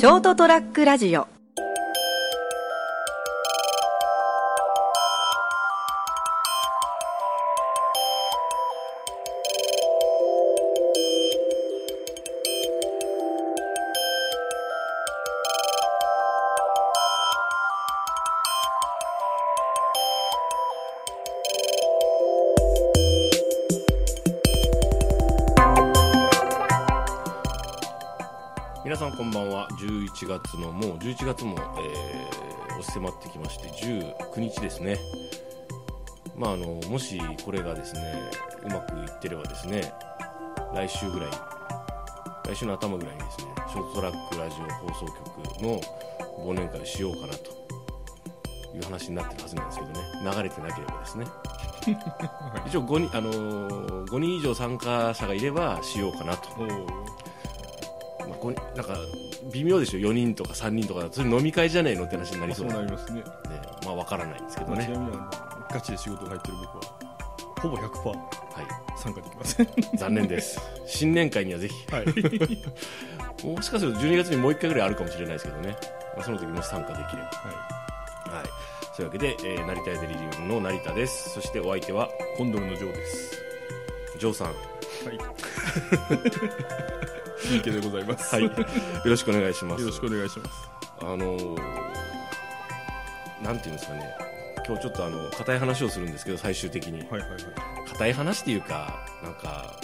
ショートトラックラジオ。月のもう11月も、えー、押し迫ってきまして19日ですね。まああのもしこれがですねうまくいってればですね来週ぐらい来週の頭ぐらいにですねショートトラックラジオ放送局の忘年会をしようかなと。いう話になってるはずなんですけどね。流れてなければですね。一応5人,、あのー5人以上参加者がいればしようかなと。おまあ、なんか微妙でしょ？4人とか3人とかそれ飲み会じゃねえのって話になりそそううでなりますね。まあ分からないんですけどまあねちなみにガチで仕事が入ってる僕はほぼ100%は参加できません。い残念です。新年会にはぜひ。はい。もしかすると12月にもう1回ぐらいあるかもしれないですけどね、まあ、その時もし参加できれば。ははい。そういうわけで、えー、成田エデリリウムの成田です。そしてお相手はいコンドルのジョーです。ジョーさん。はい でございます。はい。よろしくお願いします。よろしくお願いします。あのーなんていうんですかね。今日ちょっとあの硬い話をするんですけど最終的に。はいはいはい。硬い話っていうかなんか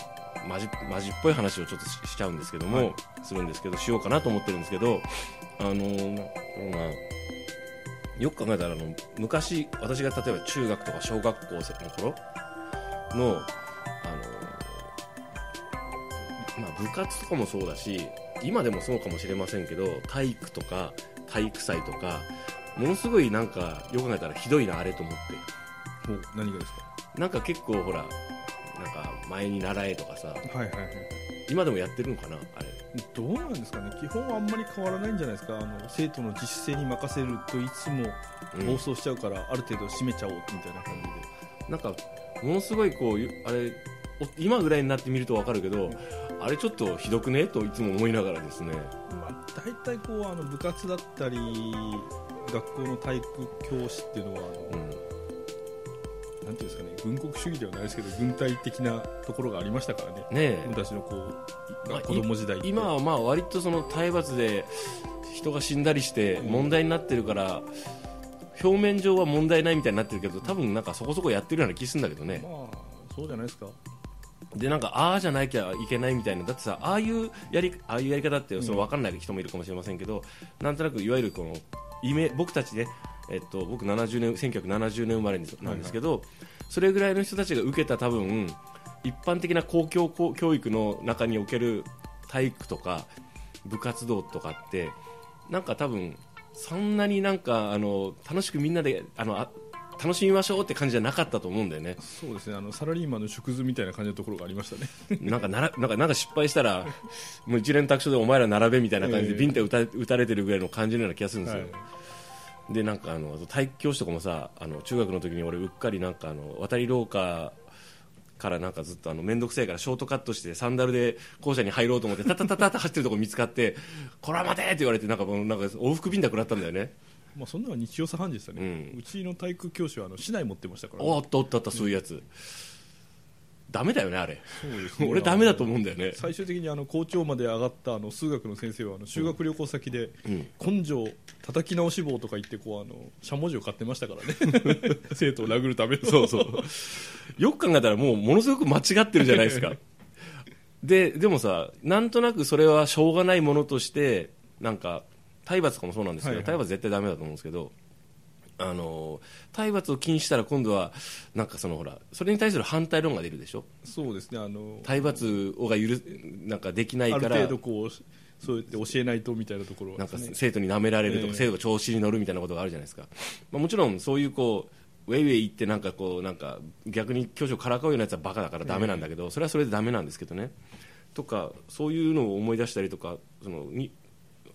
マジマジっぽい話をちょっとししちゃうんですけども、はい。するんですけどしようかなと思ってるんですけどあのーなまあよく考えたらあの昔私が例えば中学とか小学校の頃のあの、まあ、部活とかもそうだし今でもそうかもしれませんけど体育とか体育祭とかものすごいなんかよく考えたらひどいなあれと思って。お何がですか？なんか結構ほらなんか前に習えとかさ。はいはいはい。今でもやってるのかなあれ。どうなんですかね。基本はあんまり変わらないんじゃないですか。あの生徒の自主性に任せるといつもうん。暴走しちゃうから、ある程度締めちゃおうみたいな感じで。なんかものすごいこうゆあれお今ぐらいになってみると分かるけどあれちょっとひどくね？といつも思いながらですね。まあ、大体こうあの部活だったり学校の体育教師っていうのはあの、うん。なんていうんですかね軍国主義ではないですけど軍隊的なところがありましたからね。ねえ。私のこうまあ子供時代今はまあ割とその体罰で人が死んだりして問題になってるから表面上は問題ないみたいになってるけど多分なんかそこそこやってるような気するんだけどね。まあそうじゃないですかでなんかああじゃなきゃいけないみたいな。だってさああいうやりああいうやり方ってその分かんない人もいるかもしれませんけど、なんとなくいわゆるこのイメ僕たちねえっと、僕70年1970年生まれなんですけど、それぐらいの人たちが受けた多分一般的な公共教教育の中における体育とか部活動とかってなんか多分そんなになんかあの楽しくみんなであのあ楽しみましょうって感じじゃなかったと思うんだよね。そうですね。あのサラリーマンの縮図みたいな感じのところがありましたね。なんかならなんかなんか失敗したらもう一連卓書でお前ら並べみたいな感じでええビンタ打た打たれてるぐらいの感じのような気がするんですよ、はい。でなんかあの体育教師とかもさあの中学の時に俺うっかりなんかあの渡り廊下からなんかずっとあの面倒くさいからショートカットしてサンダルで校舎に入ろうと思ってタタタタって走ってるとこ見つかってこら待てって言われてなんかもうなんか往復ビンタ食らったんだよねまあそんなのは日常茶飯事でしたね、ううんちの体育教師はあの市内持ってましたから、おっとおっとおっとそういうやつ、ダメだよねあれ。そうですね。俺ダメだと思うんだよね。最終的にあの校長まで上がったあの数学の先生はあの修学旅行先でうん。根性叩き直し棒とか言ってこうあのしゃもじを買ってましたからね。生徒を殴るための。そうそう。よく考えたらもうものすごく間違ってるじゃないですか。ででもさなんとなくそれはしょうがないものとしてなんか体罰とかもそうなんですけど、はいはい。体罰絶対ダメだと思うんですけどあの体罰を禁止したら今度はなんかそのほらそれに対する反対論が出るでしょ？そうですねあの体罰をが許なんかできないあるから程度こうそうやって教えないとみたいなところは。なんか生徒に舐められるとか、ええ。生徒が調子に乗るみたいなことがあるじゃないですか、まあ、もちろんそういうこうウェイウェイ言ってなんかこうなんか逆に教師をからかうようなやつはバカだからダメなんだけど、それはそれでダメなんですけどね。とかそういうのを思い出したりとかそのに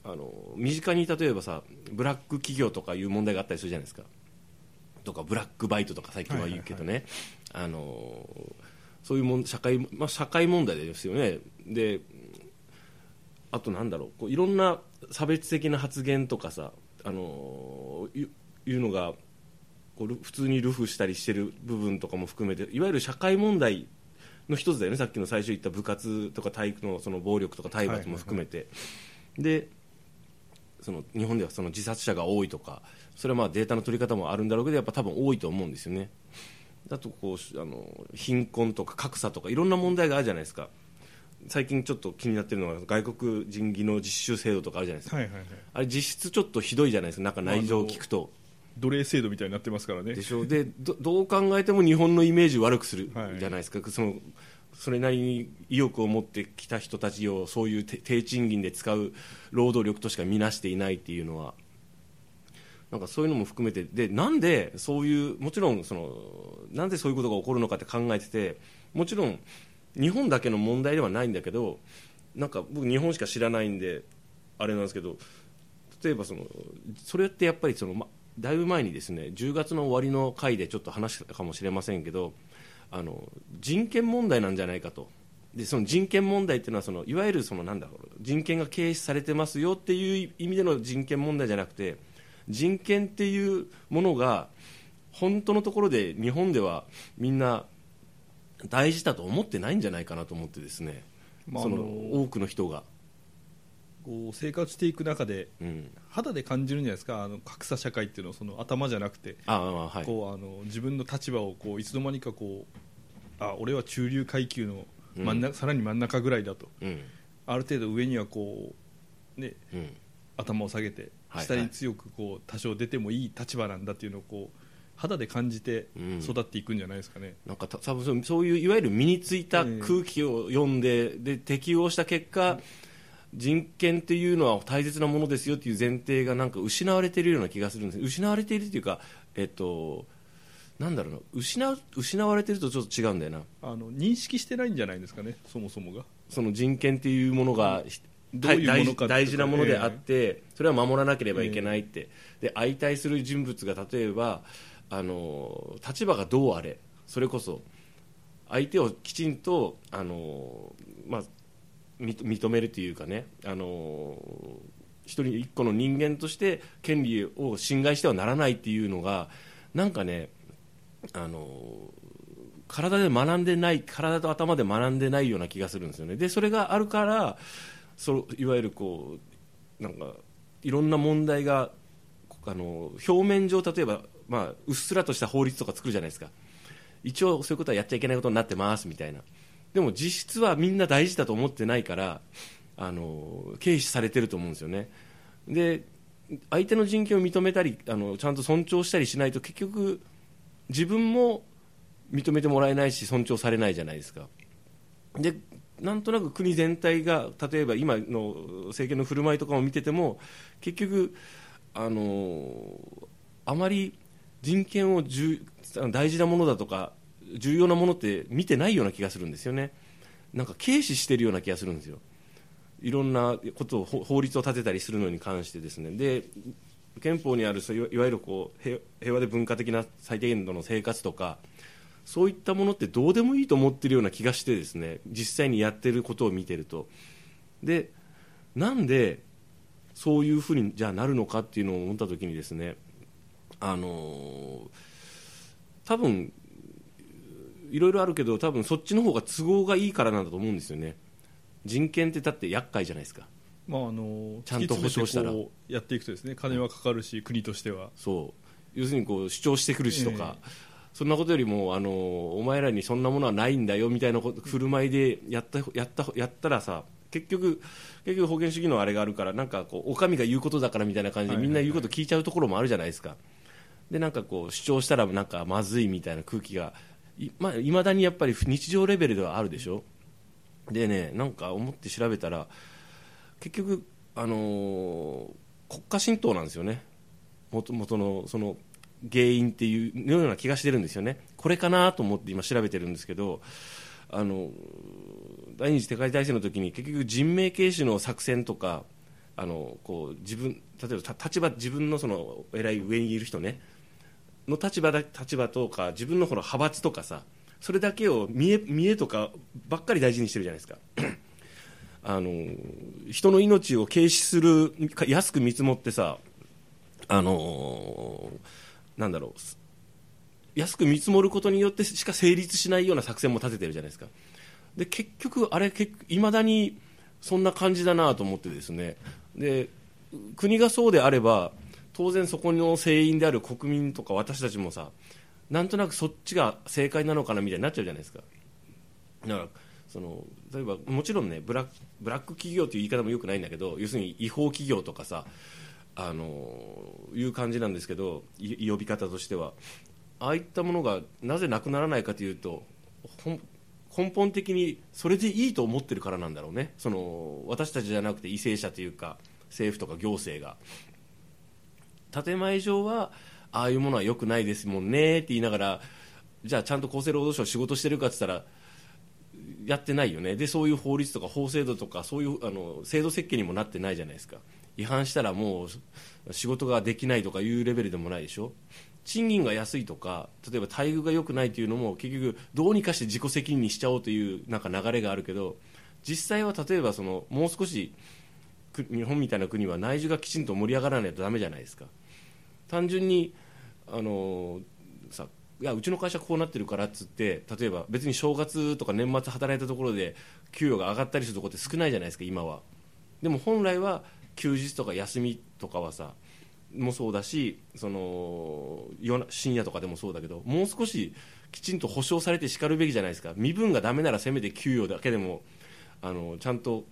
あの身近に例えばさブラック企業とかいう問題があったりするじゃないですか。とかブラックバイトとか最近は言うけどね、あのそういうもん社会、まあ、社会問題ですよね。であとなんだろう。こういろんな差別的な発言とかさ、あのーいうのがこうル普通にルフしたりしてる部分とかも含めていわゆる社会問題の一つだよね。さっきの最初言った部活とか体育のその暴力とか体罰も含めて、でその日本ではその自殺者が多いとかそれはまあデータの取り方もあるんだろうけどやっぱ多分多いと思うんですよね。だとこうあの貧困とか格差とかいろんな問題があるじゃないですか。最近ちょっと気になってるのが外国人技能実習制度とかあるじゃないですか、はいはいはい。あれ実質ちょっとひどいじゃないですか。なんか内情を聞くと。奴隷制度みたいになってますからね。でしょ。でどどう考えても日本のイメージを悪くするはいじゃないですか、そのそれなりに意欲を持ってきた人たちをそういう低賃金で使う労働力としか見なしていないっていうのはなんかそういうのも含めてでなんでそういうもちろんそのなんでそういうことが起こるのかって考えててもちろん日本だけの問題ではないんだけどなんか僕日本しか知らないんであれなんですけど例えばそのそれってやっぱりその、ま、だいぶ前にですね10月の終わりの回でちょっと話したかもしれませんけどあの人権問題なんじゃないかと。でその人権問題っていうのはそのいわゆるそのなんだろう人権が軽視されてますよっていう意味での人権問題じゃなくて人権っていうものが本当のところで日本ではみんな大事だと思ってないんじゃないかなと思ってですね、まああの多くの人が、こう生活していく中でうん、肌で感じるんじゃないですか？あの格差社会っていうのをその頭じゃなくて、ああはい。こうあの自分の立場をこういつの間にかこうあ俺は中流階級の真ん中、さらに真ん中ぐらいだと。うん。ある程度上にはこう、ね、うん。頭を下げてはい下に強くこう多少出てもいい立場なんだっていうのをこう肌で感じてうん。育っていくんじゃないですかね、なんかた多分そうそういういわゆる身についた空気を読んで,、で適応した結果、人権っていうのは大切なものですよっていう前提がなんか失われているような気がするんです。失われているっていうか、えっと、なんだろうな。失う失われてるとちょっと違うんだよな。あの認識してないんじゃないですかねそもそもが。その人権っていうものが、大事なものであって、それは守らなければいけないって、で相対する人物が例えばあの立場がどうあれそれこそ相手をきちんとあの、まあ、認めるというかねあの一人一個の人間として権利を侵害してはならないっていうのがなんかねあの体で学んでない体と頭で学んでないような気がするんですよね。でそれがあるからそいわゆるこうなんかいろんな問題があの表面上例えば、まあ、うっすらとした法律とか作るじゃないですか。一応そういうことはやっちゃいけないことになってますみたいな。でも実質はみんな大事だと思ってないからあの軽視されてると思うんですよね。で相手の人権を認めたりあのちゃんと尊重したりしないと結局自分も認めてもらえないし尊重されないじゃないですか。でなんとなく国全体が例えば今の政権の振る舞いとかを見てても結局あのあまり人権を大事なものだとか重要なものって見てないような気がするんですよね。なんか軽視してるような気がするんですよ。いろんなことを法律を立てたりするのに関してですね。で憲法にあるいわゆるこう平和で文化的な最低限度の生活とかそういったものってどうでもいいと思ってるような気がしてですね。実際にやってることを見てると。でなんでそういうふうにじゃあなるのかっていうのを思った時にですねあの多分いろいろあるけど多分そっちの方が都合がいいからなんだと思うんですよね。人権ってだって厄介じゃないですか。まあ、あのちゃんと保障したら。やっていくとですね金はかかるし国としては。そう。要するにこう主張してくるしとか、えそんなことよりもあのお前らにそんなものはないんだよみたいなこと振る舞いでやったやったやったらさ結局結局保険主義のあれがあるからなんかこうお上が言うことだからみたいな感じでみんな言うこと聞いちゃうところもあるじゃないですか。でなんかこう主張したらなんかまずいみたいな空気がいまあ、未だにやっぱり日常レベルではあるでしょ？でねなんか思って調べたら結局、あのー国家神道なんですよね。元元のその原因っていうような気がしてるんですよね。これかなと思って今調べてるんですけどあの第二次世界大戦の時に結局人命軽視の作戦とかあのこう自分例えば立場自分のその偉い上にいる人ね。の立場だ立場とか自分のこの派閥とかさそれだけを見え見えとかばっかり大事にしてるじゃないですか。あの人の命を軽視する安く見積もってさあのなんだろう安く見積もることによってしか成立しないような作戦も立ててるじゃないですか。で結局あれいまだにそんな感じだなと思ってですね。で国がそうであれば当然そこの成員である国民とか私たちもさなんとなくそっちが正解なのかなみたいになっちゃうじゃないですか。だからその例えばもちろんねブラブラック企業という言い方もよくないんだけど要するに違法企業とかさあのいう感じなんですけど呼び方としては。ああいったものがなぜなくならないかというと根本的にそれでいいと思ってるからなんだろうね。その私たちじゃなくて為政者というか政府とか行政が。建前上はああいうものは良くないですもんねって言いながらじゃあちゃんと厚生労働省仕事してるかって言ったらやってないよね。でそういう法律とか法制度とかそういうあの制度設計にもなってないじゃないですか。違反したらもう仕事ができないとかいうレベルでもないでしょ。賃金が安いとか例えば待遇が良くないというのも結局どうにかして自己責任にしちゃおうというなんか流れがあるけど実際は例えばそのもう少し日本みたいな国は内需がきちんと盛り上がらないとだめじゃないですか。単純にあのさいやうちの会社こうなってるからっつって例えば別に正月とか年末働いたところで給与が上がったりするところって少ないじゃないですか今はでも本来は休日とか休みとかはさもそうだしその深夜とかでもそうだけどもう少しきちんと保障されてしかるべきじゃないですか身分がダメならせめて給与だけでもあのちゃんと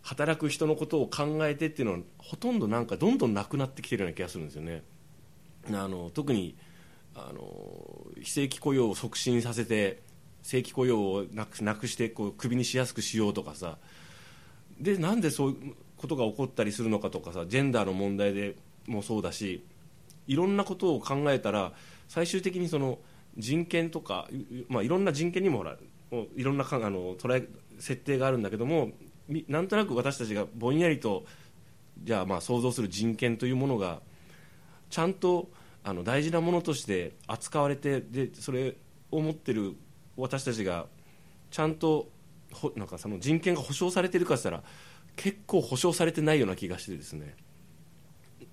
働く人のことを考えてっていうのはほとんどなんかどんどんなくなってきてるような気がするんですよね。あの特にあの非正規雇用を促進させて正規雇用をなくなくしてこうクビにしやすくしようとかさ。でなんでそういうことが起こったりするのかとかさジェンダーの問題でもそうだしいろんなことを考えたら最終的にその人権とか、まあ、いろんな人権にもほらいろんなかあの捉え設定があるんだけどもなんとなく私たちがぼんやりとじゃあまあ想像する人権というものがちゃんとあの大事なものとして扱われてでそれを持ってる私たちがちゃんとほなんかその人権が保障されているかって言ったら結構保障されてないような気がしてですね。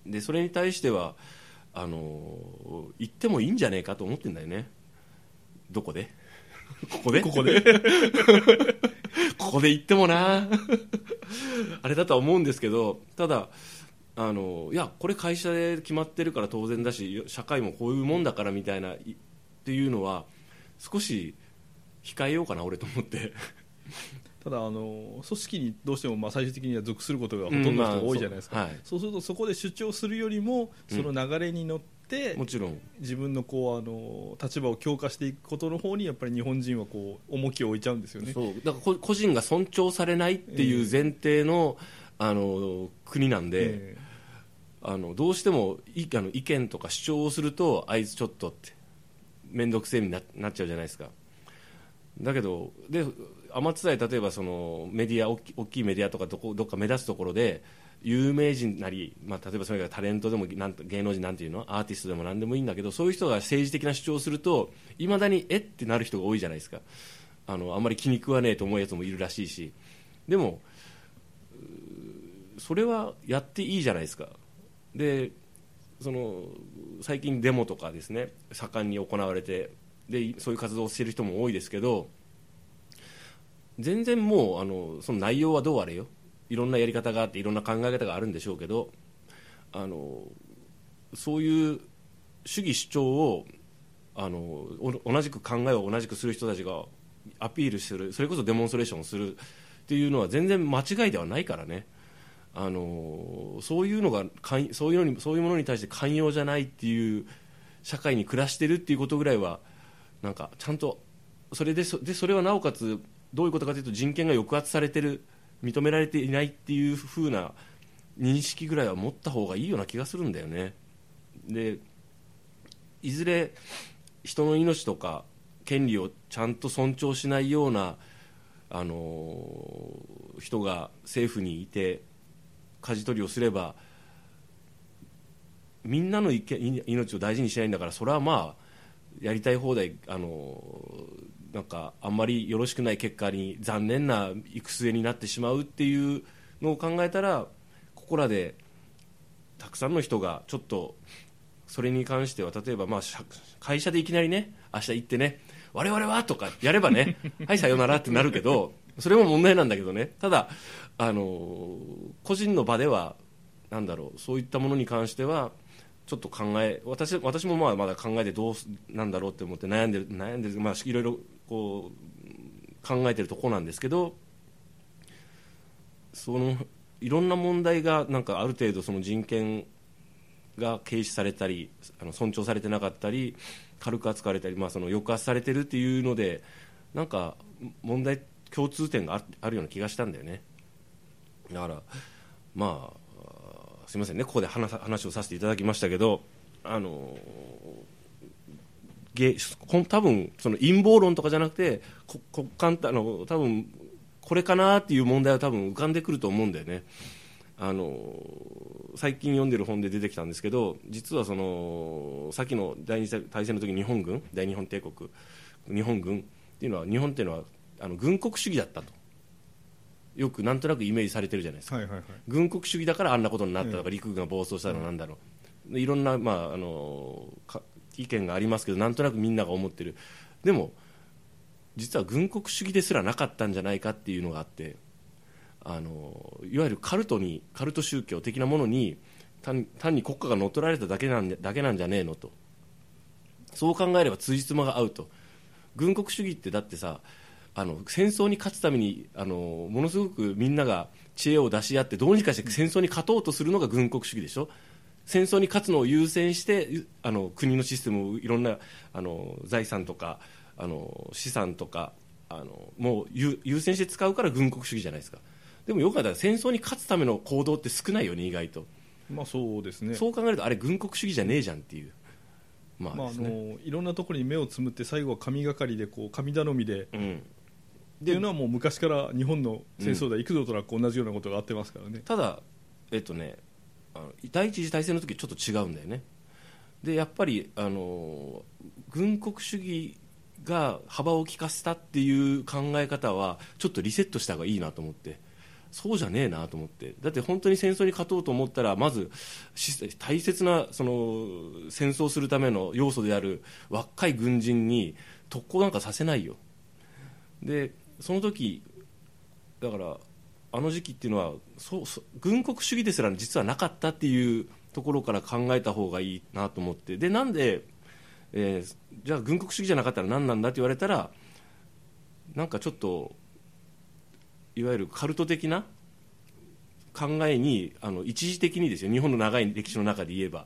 でそれに対してはあの言ってもいいんじゃねえかと思ってんだよね。どこで？ここで？ここで？ここで言ってもな。あれだとは思うんですけどただあのいやこれ会社で決まってるから当然だし社会もこういうもんだからみたいなっていうのは少し控えようかな俺と思って。ただあの組織にどうしてもまあ最終的には属することがほとんどの人が多いじゃないですか、うんまあそうはい、そうするとそこで主張するよりもその流れに乗って、うん、もちろん。自分のこうあの立場を強化していくことの方にやっぱり日本人はこう重きを置いちゃうんですよね。そう。だから個人が尊重されないっていう前提のえー、あの国なんで、えー、あのどうしてもいあの意見とか主張をするとあいつちょっとって面倒くせえにななっちゃうじゃないですか。だけどで天津さ例えばそのメディア大き大きいメディアとかどこどっか目立つところで有名人なり、まあ、例えばそれがタレントでもなん芸能人なんていうのアーティストでも何でもいいんだけどそういう人が政治的な主張をするといまだにえってなる人が多いじゃないですか。あのあんまり気に食わねえと思うやつもいるらしいし。でもそれはやっていいじゃないですか。でその最近デモとかですね盛んに行われてでそういう活動をしている人も多いですけど全然もうあのその内容はどうあれよ。いろんなやり方があっていろんな考え方があるんでしょうけどあのそういう主義主張をあの同じく考えを同じくする人たちがアピールするそれこそデモンストレーションするっていうのは全然間違いではないからね。あのそういうのがそういうのにそういうものに対して寛容じゃないっていう社会に暮らしてるっていうことぐらいはなんかちゃんとそれでそでそれはなおかつどういうことかというと人権が抑圧されてる認められていないっていう風な認識ぐらいは持った方がいいような気がするんだよね。でいずれ人の命とか権利をちゃんと尊重しないようなあの人が政府にいて舵取りをすればみんなの命を大事にしないんだからそれはまあやりたい放題あのなんかあんまりよろしくない結果に残念な行く末になってしまうっていうのを考えたらここらでたくさんの人がちょっとそれに関しては例えばまあ会社でいきなりね明日行ってね我々はとかやればねはいさよならってなるけどそれも問題なんだけどね。ただあの個人の場ではなんだろうそういったものに関してはちょっと考え私私もまあまだ考えてどうなんだろうって思って悩んでる悩んでる、まあ、いろいろこう考えてるところなんですけどそのいろんな問題がなんかある程度その人権が軽視されたりあの尊重されてなかったり軽く扱われたり、まあ、その抑圧されてるっていうのでなんか問題共通点があるような気がしたんだよねだからまあすみませんねここで話話をさせていただきましたけどあの多分その陰謀論とかじゃなくて国間あの多分これかなっていう問題は多分浮かんでくると思うんだよね。あの最近読んでる本で出てきたんですけど実はそのさっきの第二次大戦の時日本軍大日本帝国日本軍っていうのは日本っていうのはあの軍国主義だったと。よくなんとなくイメージされてるじゃないですか、はいはいはい、軍国主義だからあんなことになったとか、陸軍が暴走したのなんだろう、いろんな、まあ、あの意見がありますけどなんとなくみんなが思ってる。でも実は軍国主義ですらなかったんじゃないかっていうのがあってあのいわゆるカルトにカルト宗教的なものに単単に国家が乗っ取られただけなんだけなんじゃねえのと。そう考えれば辻褄が合うと。軍国主義ってだってさあの戦争に勝つためにあのものすごくみんなが知恵を出し合ってどうにかして戦争に勝とうとするのが軍国主義でしょ？戦争に勝つのを優先してあの国のシステムをいろんなあの財産とかあの資産とかあのもう優先して使うから軍国主義じゃないですか。でもよく考えたら戦争に勝つための行動って少ないよね意外と。まあそうですね。そう考えるとあれ軍国主義じゃねえじゃんっていう。まあ、ね、まあ、あのいろんなところに目をつむって最後は神がかりでこう神頼みで、うん、っていうのはもう昔から日本の戦争では幾度となく同じようなことがあってますからね、ただえっとねあの第一次大戦の時ちょっと違うんだよね。でやっぱりあの軍国主義が幅を利かせたっていう考え方はちょっとリセットした方がいいなと思って。そうじゃねえなと思って。だって本当に戦争に勝とうと思ったらまず大切なその戦争するための要素である若い軍人に特攻なんかさせないよ。でその時だからあの時期っていうのはそうそ軍国主義ですら実はなかったっていうところから考えた方がいいなと思って。でなんで、えー、じゃあ軍国主義じゃなかったら何なんだって言われたらなんかちょっといわゆるカルト的な考えにあの一時的にですよ。日本の長い歴史の中で言えば。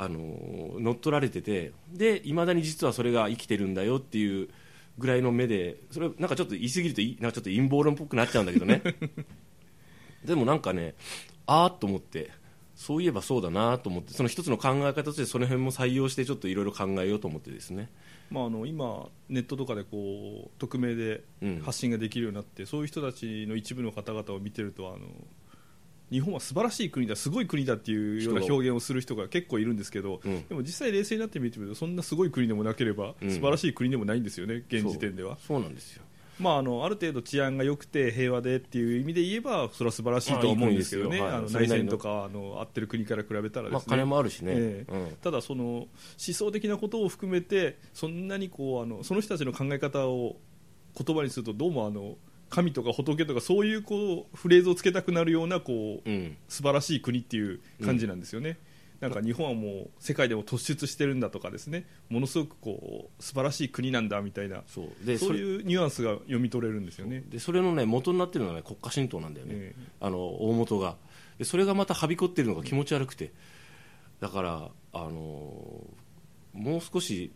あの乗っ取られてて。でいまだに実はそれが生きてるんだよっていうぐらいの目でそれなんかちょっと言い過ぎるとなんかちょっと陰謀論っぽくなっちゃうんだけどね。でもなんかねああと思ってそういえばそうだなと思ってその一つの考え方としてその辺も採用してちょっといろいろ考えようと思ってですね、まあ、あの今、ネットとかでこう匿名で発信ができるようになって、うん、そういう人たちの一部の方々を見てるとあの日本は素晴らしい国だすごい国だっていうような表現をする人が結構いるんですけど、うん、でも実際冷静になってみてみるとそんなすごい国でもなければ、素晴らしい国でもないんですよね現時点では。そうなんですよ。まあ、あのある程度治安が良くて平和でっていう意味で言えばそれは素晴らしいと思うんですけどね、あの内戦とかあの合ってる国から比べたらですね、まあ、金もあるしね、えーうん、ただその思想的なことを含めてそんなにこうあのその人たちの考え方を言葉にするとどうもあの神とか仏とかそういうこうフレーズをつけたくなるようなこう、うん、素晴らしい国っていう感じなんですよね。なんか日本はもう世界でも突出してるんだとかですね。ものすごくこう素晴らしい国なんだみたいなそう。でそういうニュアンスが読み取れるんですよね。でそれの、ね、元になってるのは、ね、国家神道なんだよね、えー、あの大元が。でそれがまたはびこってるのが気持ち悪くて。だからあのもう少し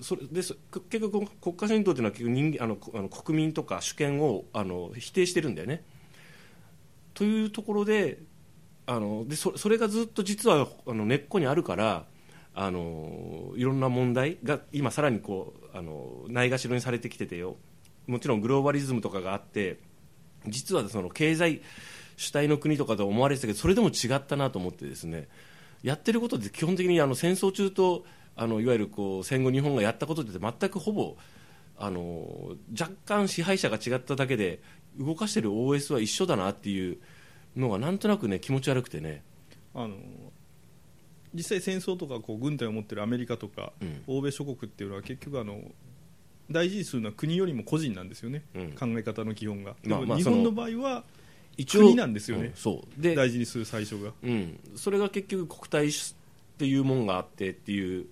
それで結局国家戦闘というのは人あのあの国民とか主権をあの否定してるんだよね。というところであのでそそれがずっと実はあの根っこにあるからあのいろんな問題が今さらにこうあのないがしろにされてきててよもちろんグローバリズムとかがあって実はその経済主体の国とかと思われてたけどそれでも違ったなと思ってですねやってることって基本的にあの戦争中とあのいわゆるこう戦後日本がやったことって全くほぼあの若干支配者が違っただけで動かしてる OS は一緒だなっていうのがなんとなくね気持ち悪くてね。あの実際戦争とかこう軍隊を持ってるアメリカとか、うん。欧米諸国っていうのは結局あの大事にするのは国よりも個人なんですよね、うん。考え方の基本が、まあ日本の場合は一応国なんですよね。うんそう。で大事にする最初が。うん、それが結局国体っていうもんがあってっていう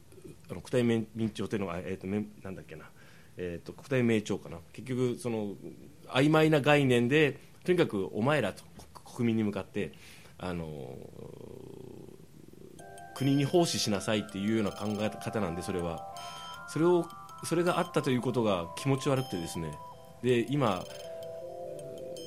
あの国体民民調っていうのが、えー、となんだっけな、えー、と国体名帳かな。結局その曖昧な概念でとにかくお前らと国国民に向かってあの国に奉仕しなさいっていうような考え方なんでそれは。それをそれがあったということが気持ち悪くてですね。で今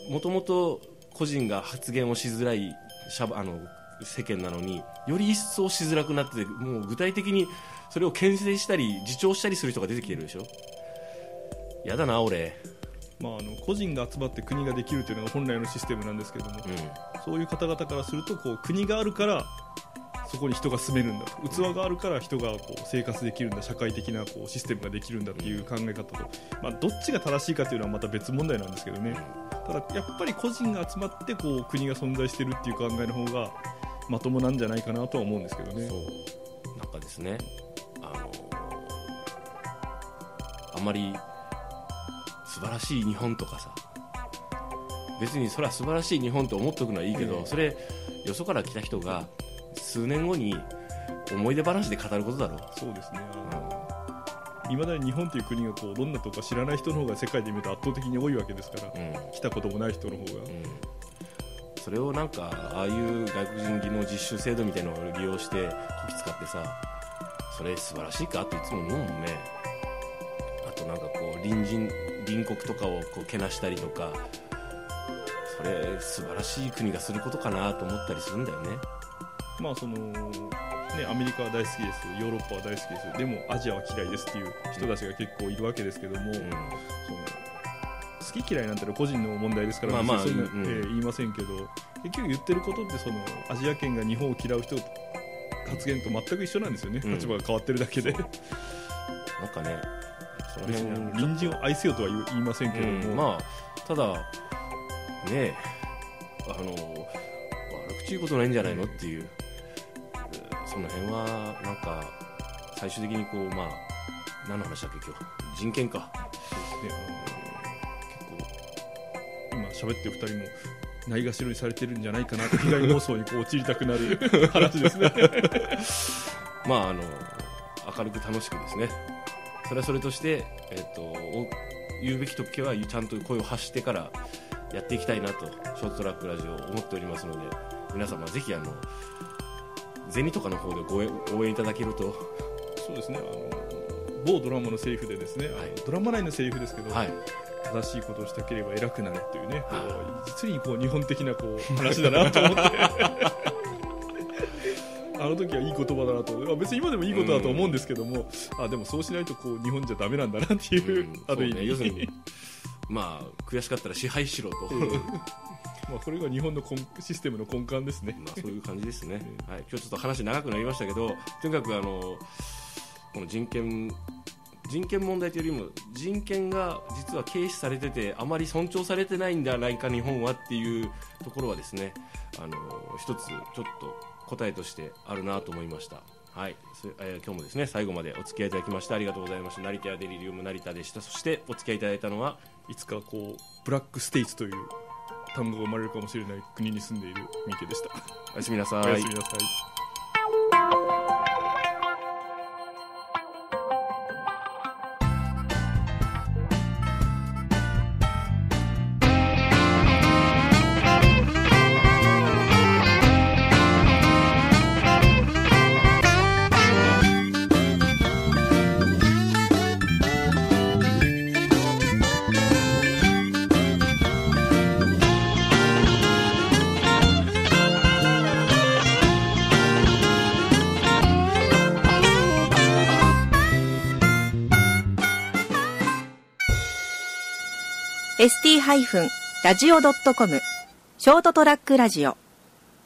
もともと個人が発言をしづらいしゃあの世間なのにより一層しづらくなっててもう具体的にそれを牽制したり自重したりする人が出てきてるでしょ？やだな俺。まあ、あの個人が集まって国ができるというのが本来のシステムなんですけども、うそういう方々からするとこう国があるからそこに人が住めるんだと。器があるから人がこう生活できるんだ社会的なこうシステムができるんだっていう考え方と、まあ、どっちが正しいかというのはまた別問題なんですけどね。ただやっぱり個人が集まってこう国が存在してるっていう考えの方がまともなんじゃないかなとは思うんですけどね。んそう。なんかですねあまり素晴らしい日本とかさ別にそれは素晴らしい日本と思っておくのはいいけど、ええそれよそから来た人が数年後に思い出話で語ることだろう。そうですね。いまだに日本という国がこうどんなとこか知らない人の方が世界で見ると圧倒的に多いわけですから、うん。来たこともない人の方が、うん。それをなんかああいう外国人技能実習制度みたいなのを利用してこき使ってさそれ素晴らしいかっていつも思うもんね。あとなんかこう隣人隣国とかをこうけなしたりとかそれ素晴らしい国がすることかなと思ったりするんだよね。まあそのね、アメリカは大好きですヨーロッパは大好きですでもアジアは嫌いですっていう人たちが結構いるわけですけども、うん。その好き嫌いなんてのは個人の問題ですから、まあまあ別にそんなうん。えー言いませんけど結局言ってることってそのアジア圏が日本を嫌う人発言と全く一緒なんですよね、うん。立場が変わってるだけで。なんかね隣人を愛せよとは言いませんけども、うんまあただねえあの悪口言うことないんじゃないのっていう。うんその辺はなんか最終的にこうまあ何の話だっけ今日。人権か。ね。あの結構今喋ってる2人もないがしろにされてるんじゃないかなと被害妄想にこう陥りたくなる話ですね。まああの明るく楽しくですね。それはそれとして、えっとお言うべき時はちゃんと声を発してからやっていきたいなとショートトラックラジオ思っておりますので皆様ぜひあの銭とかの方でご応援いただけると。そうですね。あの某ドラマのセリフでですね、はい。ドラマ内のセリフですけど、はい正しいことをしたければ偉くなるというね、こはう実にこう日本的なこう話だなと思って。あの時はいい言葉だなとあ別に今でもいいことだと思うんですけども、あでもそうしないとこう日本じゃダメなんだなっていう、うんある意そうね。要する味、にまあ悔しかったら支配しろと、まあ、これが日本の根システムの根幹ですね。まあそういう感じですね、うはい、今日ちょっと話長くなりましたけどとにかくあのこの人権人権問題というよりも人権が実は軽視されててあまり尊重されてないんではないか日本はっていうところはですねあの一つちょっと答えとしてあるなと思いました。はい、そえー今日もですね最後までお付き合いいただきましてありがとうございました成田やデリリウム成田でしたそしてお付き合いいただいたのはいつかこうブラックステイツという単語が生まれるかもしれない国に住んでいる三池でした。おやすみなさいおやすみなさい。ハイフンラジオドットコム。ショートトラックラジオ。